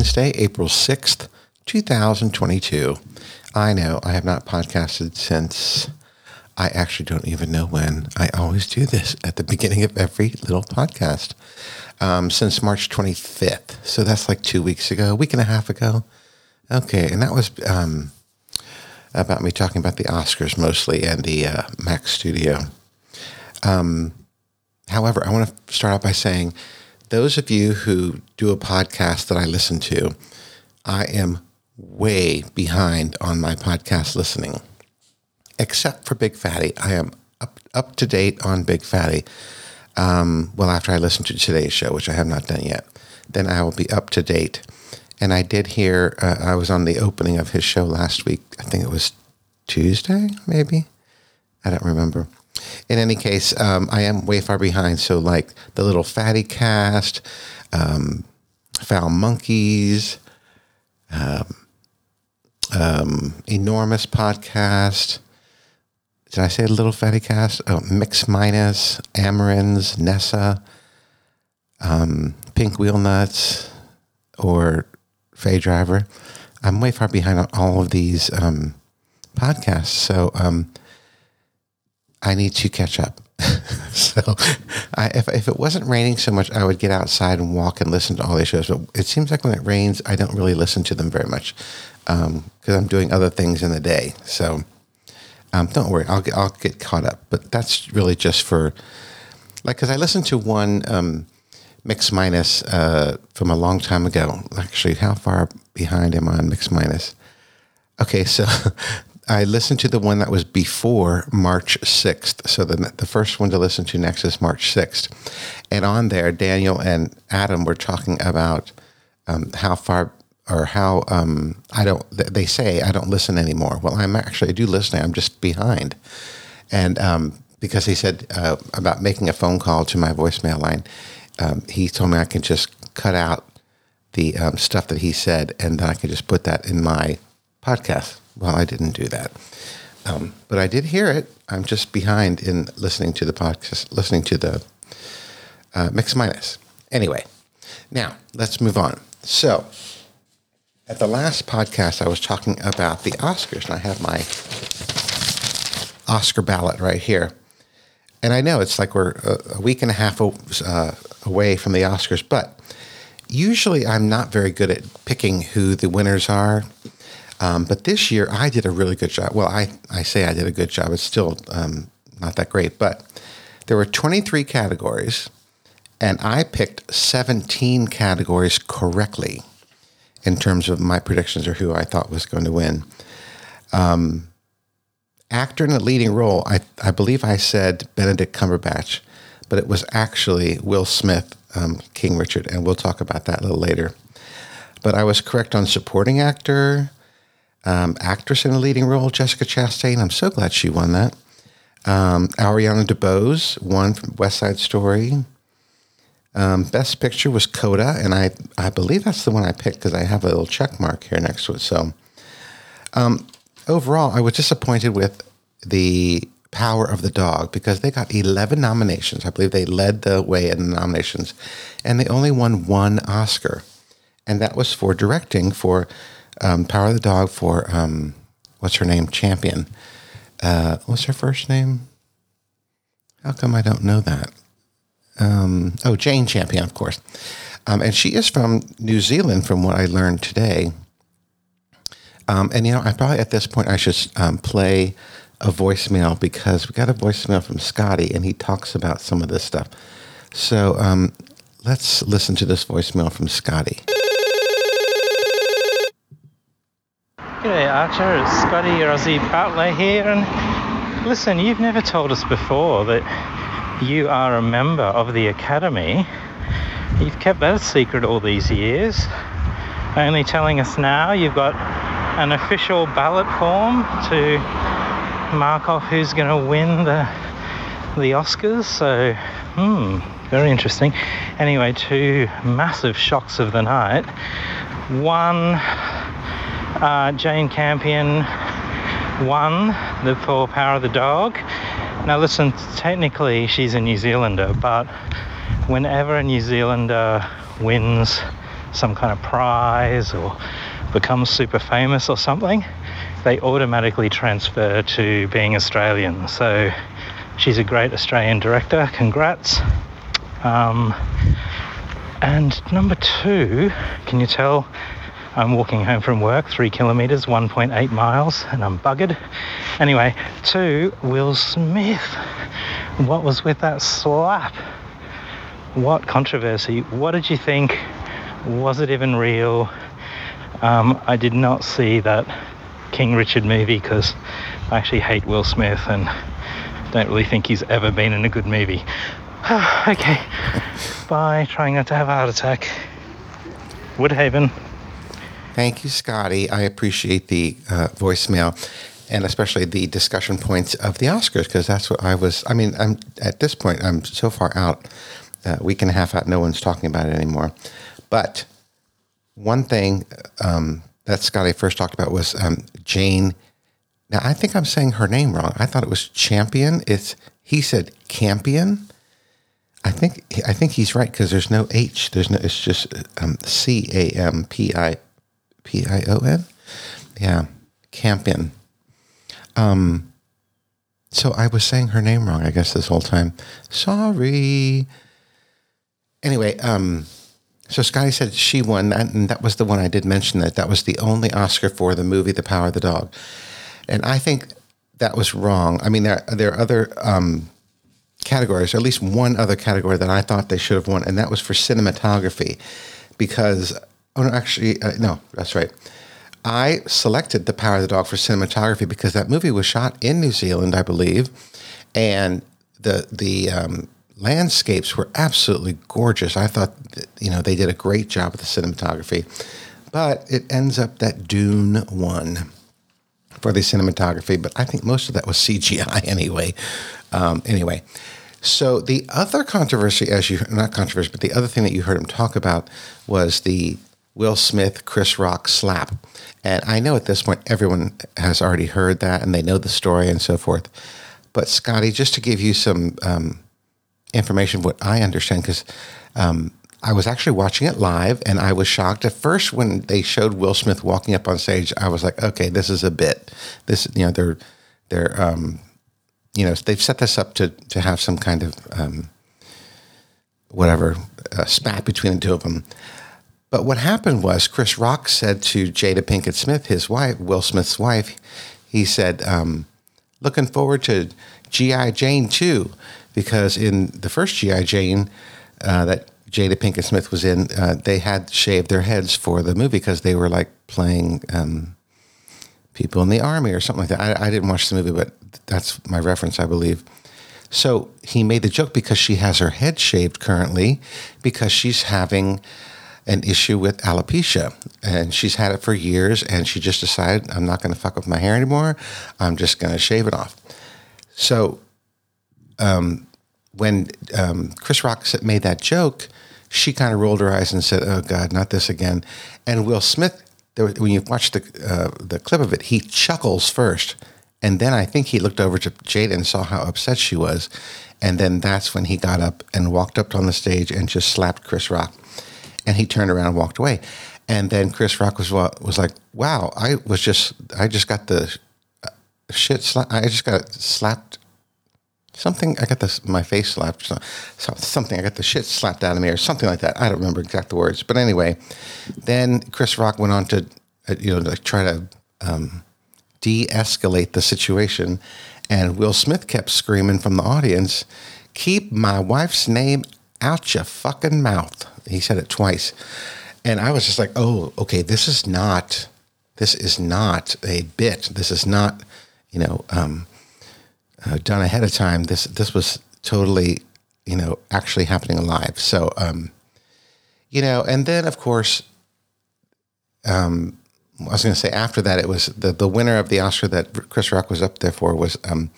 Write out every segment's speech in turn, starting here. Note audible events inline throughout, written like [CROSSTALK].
Wednesday, April 6th, 2022. I know I have not podcasted since I actually don't even know when. I always do this at the beginning of every little podcast um, since March 25th. So that's like two weeks ago, a week and a half ago. Okay. And that was um, about me talking about the Oscars mostly and the uh, Mac Studio. Um, however, I want to start out by saying those of you who do a podcast that I listen to, I am way behind on my podcast listening. Except for Big Fatty, I am up, up to date on Big Fatty. Um, well, after I listen to today's show, which I have not done yet, then I will be up to date. And I did hear, uh, I was on the opening of his show last week. I think it was Tuesday, maybe. I don't remember. In any case, um, I am way far behind. So, like the little fatty cast, um, foul monkeys, um, um, enormous podcast. Did I say little fatty cast? Oh, Mix Minus, Amarins, Nessa, um, Pink Wheel Nuts, or Faye Driver. I'm way far behind on all of these um, podcasts. So I need to catch up. [LAUGHS] so I, if, if it wasn't raining so much, I would get outside and walk and listen to all these shows. But it seems like when it rains, I don't really listen to them very much because um, I'm doing other things in the day. So um, don't worry, I'll get, I'll get caught up. But that's really just for like because I listened to one um, Mix Minus uh, from a long time ago. Actually, how far behind am I on Mix Minus? Okay, so [LAUGHS] I listened to the one that was before March 6th. So the, the first one to listen to next is March 6th. And on there, Daniel and Adam were talking about um, how far or how um, I don't, they say I don't listen anymore. Well, I'm actually, I do listen. I'm just behind. And um, because he said uh, about making a phone call to my voicemail line, um, he told me I can just cut out the um, stuff that he said and then I can just put that in my podcast. Well, I didn't do that. Um, but I did hear it. I'm just behind in listening to the podcast, listening to the uh, Mix Minus. Anyway, now let's move on. So, at the last podcast, I was talking about the Oscars, and I have my Oscar ballot right here. And I know it's like we're a, week and a half uh, away from the Oscars, but usually I'm not very good at picking who the winners are. Um, but this year I did a really good job. Well, I, I say I did a good job. It's still um, not that great, but there were 23 categories, and I picked 17 categories correctly in terms of my predictions or who I thought was going to win. Um, actor in a leading role, I, I believe I said Benedict Cumberbatch, but it was actually Will Smith, um, King Richard, and we'll talk about that a little later. But I was correct on supporting actor, um, actress in a leading role, Jessica Chastain. I'm so glad she won that. Um, Ariana DeBose won from West Side Story. Um, best picture was Coda, and I, I believe that's the one I picked because I have a little check mark here next to it. So, um, overall, I was disappointed with the Power of the Dog because they got 11 nominations. I believe they led the way in the nominations, and they only won one Oscar, and that was for directing for um, Power of the Dog for um, what's her name? Champion. Uh, what's her first name? How come I don't know that? Um, oh, Jane Champion, of course. Um, and she is from New Zealand, from what I learned today. Um, and you know, I probably at this point I should um, play a voicemail because we got a voicemail from Scotty, and he talks about some of this stuff. So let's listen to this voicemail from Scotty. G'day Archer, it's Scotty, Aussie butler here, and listen, you've never told us before that you are a member of the Academy. You've kept that a secret all these years, only telling us now you've got an official ballot form to mark off who's going to win the the Oscars. So, hmm, very interesting. Anyway, two massive shocks of the night. One uh, Jane Campion won the for Power of the Dog. Now, listen, technically she's a New Zealander, but whenever a New Zealander wins some kind of prize or becomes super famous or something, they automatically transfer to being Australian. So she's a great Australian director. Congrats. Um, and number two, can you tell I'm walking home from work, three kilometers, 1.8 miles, and I'm buggered. Anyway, two, Will Smith. What was with that slap? What controversy? What did you think? Was it even real? Um, I did not see that King Richard movie because I actually hate Will Smith and don't really think he's ever been in a good movie. [SIGHS] okay, bye. Trying not to have a heart attack. Woodhaven. Thank you, Scotty. I appreciate the uh, voicemail and especially the discussion points of the Oscars because that's what I was. I mean, I'm at this point. I'm so far out, a uh, week and a half out. No one's talking about it anymore. But one thing um, that Scotty first talked about was um, Jane. Now I think I'm saying her name wrong. I thought it was Champion. It's he said Campion. I think I think he's right because there's no H. There's no. It's just um, C A M P I P I O N. Yeah, Campion. Um, so I was saying her name wrong, I guess, this whole time. Sorry. Anyway, um, so Scotty said she won, that, and that was the one I did mention that that was the only Oscar for the movie The Power of the Dog, and I think that was wrong. I mean, there there are other um, categories, or at least one other category that I thought they should have won, and that was for cinematography, because Oh no, actually, uh, no, that's right. I selected The Power of the Dog for cinematography because that movie was shot in New Zealand, I believe, and the the um, landscapes were absolutely gorgeous. I thought that, you know they did a great job with the cinematography, but it ends up that Dune won for the cinematography. But I think most of that was CGI [LAUGHS] anyway. Um, anyway, so the other controversy, as you not controversy, but the other thing that you heard him talk about was the Will Smith, Chris Rock slap. And I know at this point everyone has already heard that and they know the story and so forth. But Scotty, just to give you some um, information, what I understand, because um, I was actually watching it live and I was shocked at first when they showed Will Smith walking up on stage. I was like, okay, this is a bit. This, you know, they're they're um, you know they've set this up to to have some kind of um, whatever uh, spat between the two of them. But what happened was Chris Rock said to Jada Pinkett Smith, his wife, Will Smith's wife, he said, um, looking forward to G.I. Jane 2, because in the first G.I. Jane uh, that Jada Pinkett Smith was in, uh, they had shaved their heads for the movie because they were like playing um, people in the army or something like that. I, I didn't watch the movie, but that's my reference, I believe. So he made the joke because she has her head shaved currently because she's having an issue with alopecia, and she's had it for years. And she just decided, I'm not going to fuck with my hair anymore. I'm just going to shave it off. So, um, when um, Chris Rock made that joke, she kind of rolled her eyes and said, "Oh God, not this again." And Will Smith, when you watch the uh, the clip of it, he chuckles first, and then I think he looked over to Jada and saw how upset she was, and then that's when he got up and walked up on the stage and just slapped Chris Rock and he turned around and walked away. And then Chris Rock was was like, "Wow, I was just I just got the uh, shit slapped. I just got slapped. Something I got this my face slapped. Something I got the shit slapped out of me or something like that. I don't remember exact words, but anyway, then Chris Rock went on to uh, you know to try to um, de-escalate the situation, and Will Smith kept screaming from the audience, "Keep my wife's name out your fucking mouth." He said it twice. And I was just like, oh, okay, this is not, this is not a bit. This is not, you know, um, uh, done ahead of time. This, this was totally, you know, actually happening live. So, um, you know, and then of course, um, I was going to say after that, it was the, the winner of the Oscar that Chris Rock was up there for was um,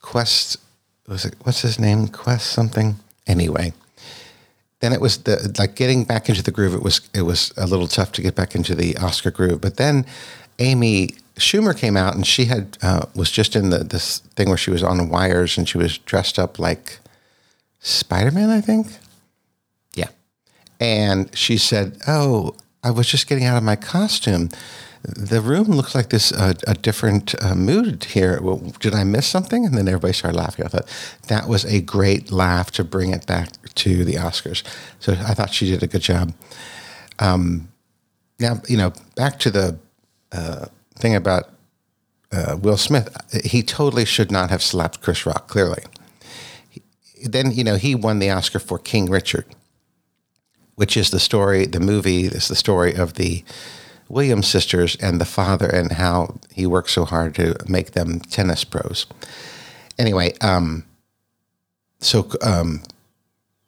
Quest. Was it what's his name? Quest something. Anyway, then it was the like getting back into the groove. It was it was a little tough to get back into the Oscar groove. But then Amy Schumer came out and she had uh, was just in the this thing where she was on wires and she was dressed up like Spider Man, I think. Yeah, And she said, "Oh, I was just getting out of my costume. The room looks like this uh, a different uh, mood here. Well, did I miss something?" And then everybody started laughing. I thought that was a great laugh to bring it back to the Oscars. So I thought she did a good job. Um, now, you know, back to the uh, thing about uh, Will Smith. He totally should not have slapped Chris Rock. Clearly, he, then you know he won the Oscar for King Richard, which is the story. The movie is the story of the Williams sisters and the father and how he worked so hard to make them tennis pros. Anyway, um, so um,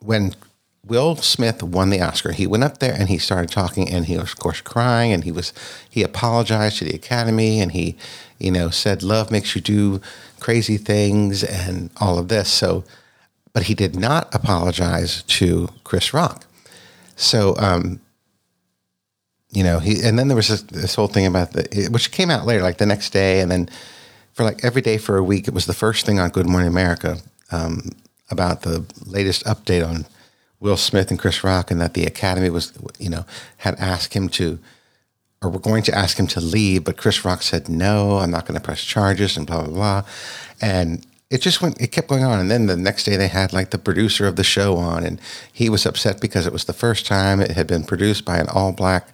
when Will Smith won the Oscar. He went up there and he started talking, and he was, of course, crying, and he was he apologized to the Academy, and he, you know, said love makes you do crazy things and all of this. So, but he did not apologize to Chris Rock. So, um, you know, he and then there was this, this whole thing about the which came out later, like the next day, and then for like every day for a week, it was the first thing on Good Morning America um, about the latest update on Will Smith and Chris Rock, and that the Academy was, you know, had asked him to, or were going to ask him to leave, but Chris Rock said no, I'm not going to press charges, and blah blah blah, and it just went, it kept going on, and then the next day they had like the producer of the show on, and he was upset because it was the first time it had been produced by an all black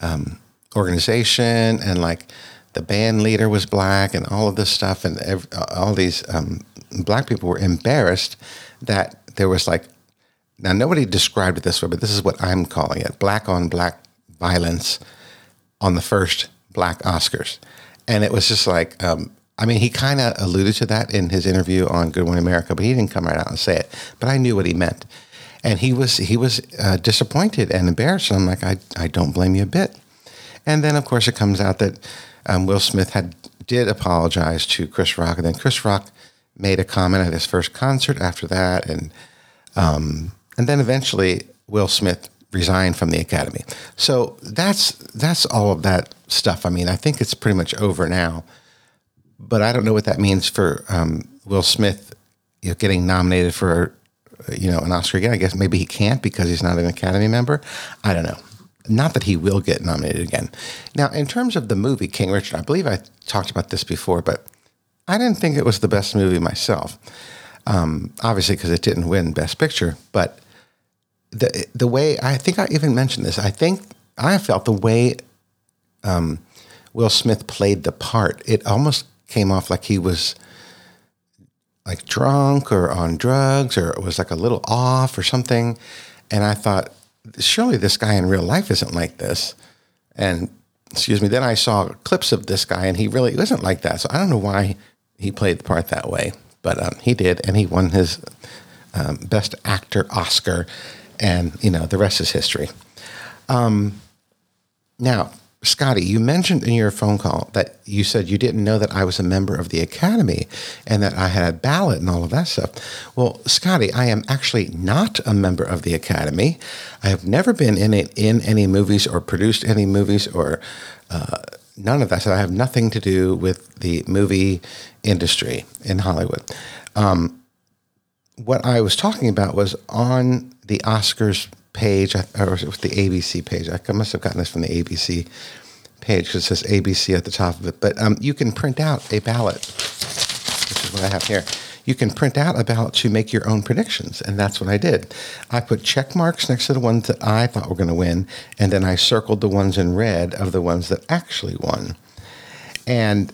um, organization, and like the band leader was black, and all of this stuff, and every, all these um, black people were embarrassed that there was like now, nobody described it this way, but this is what I'm calling it black on black violence on the first black Oscars. And it was just like, um, I mean, he kind of alluded to that in his interview on Good Morning America, but he didn't come right out and say it. But I knew what he meant. And he was he was uh, disappointed and embarrassed. And I'm like, I, I don't blame you a bit. And then, of course, it comes out that um, Will Smith had did apologize to Chris Rock, and then Chris Rock made a comment at his first concert after that, and um, and then eventually Will Smith resigned from the Academy. So that's that's all of that stuff. I mean, I think it's pretty much over now, but I don't know what that means for um, Will Smith you know, getting nominated for you know an Oscar again. I guess maybe he can't because he's not an Academy member. I don't know. Not that he will get nominated again. Now, in terms of the movie King Richard, I believe I talked about this before, but I didn't think it was the best movie myself. Um, obviously, because it didn't win Best Picture, but the the way I think I even mentioned this. I think I felt the way um, Will Smith played the part. It almost came off like he was like drunk or on drugs, or was like a little off or something. And I thought, surely this guy in real life isn't like this. And excuse me, then I saw clips of this guy, and he really wasn't like that. So I don't know why he played the part that way, but um, he did, and he won his um, Best Actor Oscar and you know the rest is history. Um, now, Scotty, you mentioned in your phone call that you said you didn't know that I was a member of the Academy and that I had a ballot and all of that stuff. Well, Scotty, I am actually not a member of the Academy. I have never been in it, in any movies or produced any movies or uh, none of that. So I have nothing to do with the movie industry in Hollywood. Um, what I was talking about was on the Oscars page, or the ABC page. I must have gotten this from the ABC page because it says ABC at the top of it. But um, you can print out a ballot. This is what I have here. You can print out a ballot to make your own predictions, and that's what I did. I put check marks next to the ones that I thought were going to win, and then I circled the ones in red of the ones that actually won. And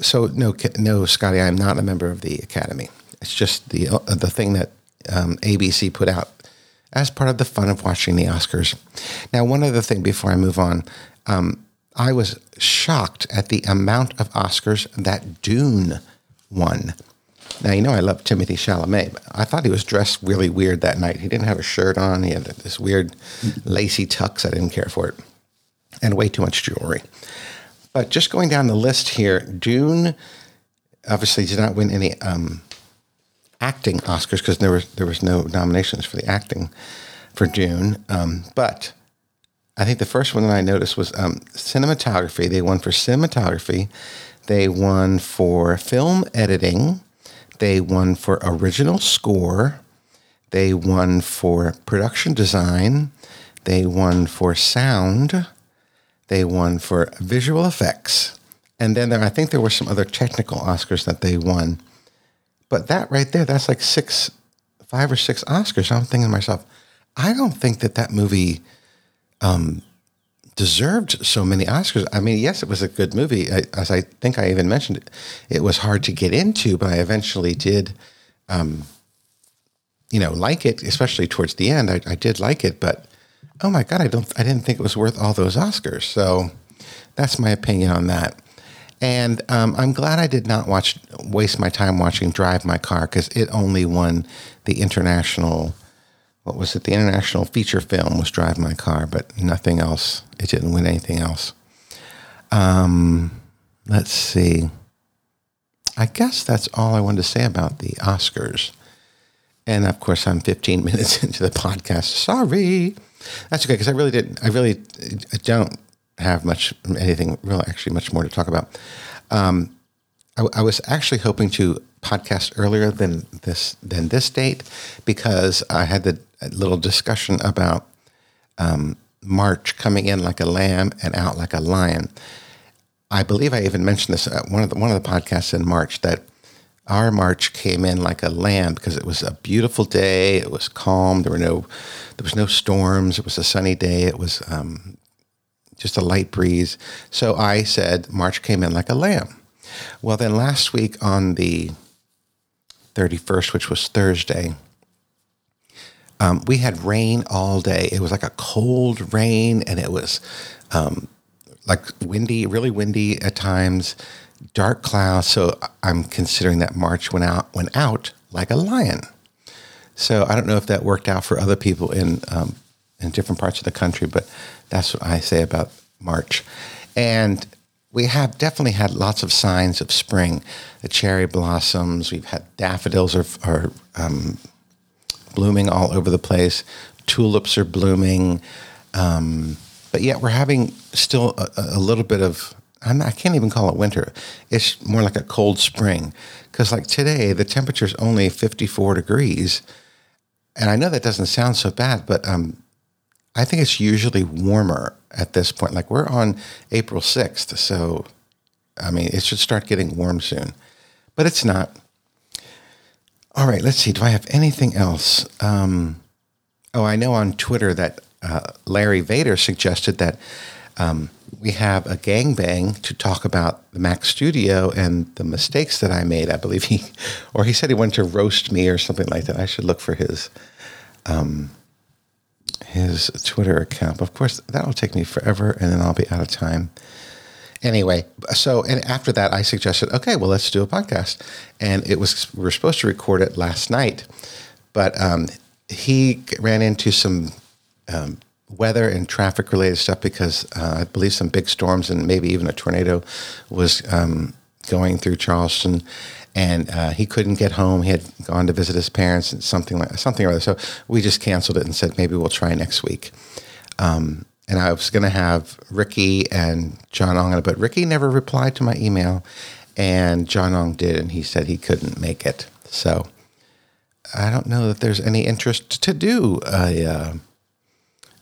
so, no, no, Scotty, I am not a member of the Academy. It's just the uh, the thing that um, ABC put out as part of the fun of watching the Oscars. Now, one other thing before I move on, um, I was shocked at the amount of Oscars that Dune won. Now, you know, I love Timothée Chalamet, but I thought he was dressed really weird that night. He didn't have a shirt on, he had this weird lacy tux. I didn't care for it, and way too much jewelry. But just going down the list here, Dune obviously did not win any um, acting Oscars because there was there was no nominations for the acting for Dune. Um, but I think the first one that I noticed was um, cinematography. They won for cinematography. They won for film editing. They won for original score. They won for production design. They won for sound. They won for visual effects. And then there, I think there were some other technical Oscars that they won. But that right there, that's like six, five or six Oscars. I'm thinking to myself, I don't think that that movie um, deserved so many Oscars. I mean, yes, it was a good movie. I, as I think I even mentioned, it, it was hard to get into, but I eventually did, um, you know, like it. Especially towards the end, I, I did like it. But oh my god, I don't, I didn't think it was worth all those Oscars. So that's my opinion on that. And um, I'm glad I did not watch waste my time watching Drive My Car because it only won the international. What was it? The international feature film was Drive My Car, but nothing else. It didn't win anything else. Um, let's see. I guess that's all I wanted to say about the Oscars. And of course, I'm 15 [LAUGHS] minutes into the podcast. Sorry. That's okay because I really didn't. I really don't have much anything real actually much more to talk about. Um, I, I, was actually hoping to podcast earlier than this than this date because I had the little discussion about um, March coming in like a lamb and out like a lion. I believe I even mentioned this at one of the one of the podcasts in March that our March came in like a lamb because it was a beautiful day. It was calm. There were no there was no storms. It was a sunny day. It was um, just a light breeze. So I said March came in like a lamb. Well, then last week on the 31st, which was Thursday, um, we had rain all day. It was like a cold rain, and it was um, like windy, really windy at times, dark clouds. So I'm considering that March went out went out like a lion. So I don't know if that worked out for other people in um, in different parts of the country, but that's what I say about March. And we have definitely had lots of signs of spring. The cherry blossoms, we've had daffodils are, are um, blooming all over the place, tulips are blooming. Um, but yet we're having still a, a little bit of I'm, I can not even call it winter. It's more like a cold spring. Because, like today, the temperature is only 54 degrees. And I know that doesn't sound so bad, but um, I think it's usually warmer at this point. Like we're on April 6th. So, I mean, it should start getting warm soon, but it's not. All right, let's see. Do I have anything else? Um, oh, I know on Twitter that uh, Larry Vader suggested that um, we have a gangbang to talk about the Mac Studio and the mistakes that I made. I believe he, [LAUGHS] or he said he wanted to roast me or something like that. I should look for his um, his Twitter account. Of course, that'll take me forever, and then I'll be out of time. Anyway, so and after that, I suggested, okay, well, let's do a podcast, and it was we were supposed to record it last night, but um, he ran into some um, weather and traffic related stuff because uh, I believe some big storms and maybe even a tornado was um, going through Charleston, and uh, he couldn't get home. He had gone to visit his parents and something like something or other. So we just canceled it and said maybe we'll try next week. Um, and I was going to have Ricky and John Ong, but Ricky never replied to my email, and John Ong did, and he said he couldn't make it. So I don't know that there's any interest to do a. Uh,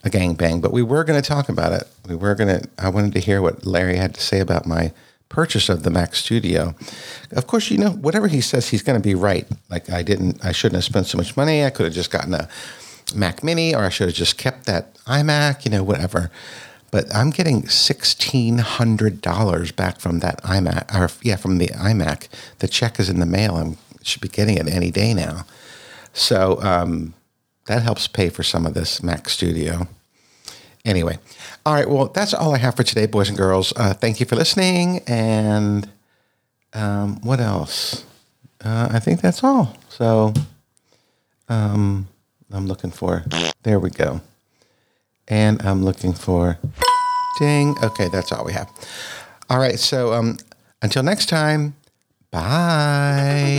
a gangbang, but we were going to talk about it. We were going to. I wanted to hear what Larry had to say about my purchase of the Mac Studio. Of course, you know, whatever he says, he's going to be right. Like I didn't, I shouldn't have spent so much money. I could have just gotten a Mac Mini, or I should have just kept that iMac. You know, whatever. But I'm getting sixteen hundred dollars back from that iMac, or yeah, from the iMac. The check is in the mail. I should be getting it any day now. So um, that helps pay for some of this Mac Studio. Anyway, all right. Well, that's all I have for today, boys and girls. Uh, thank you for listening. And um, what else? Uh, I think that's all. So um, I'm looking for, there we go. And I'm looking for, ding. Okay, that's all we have. All right. So um, until next time, bye.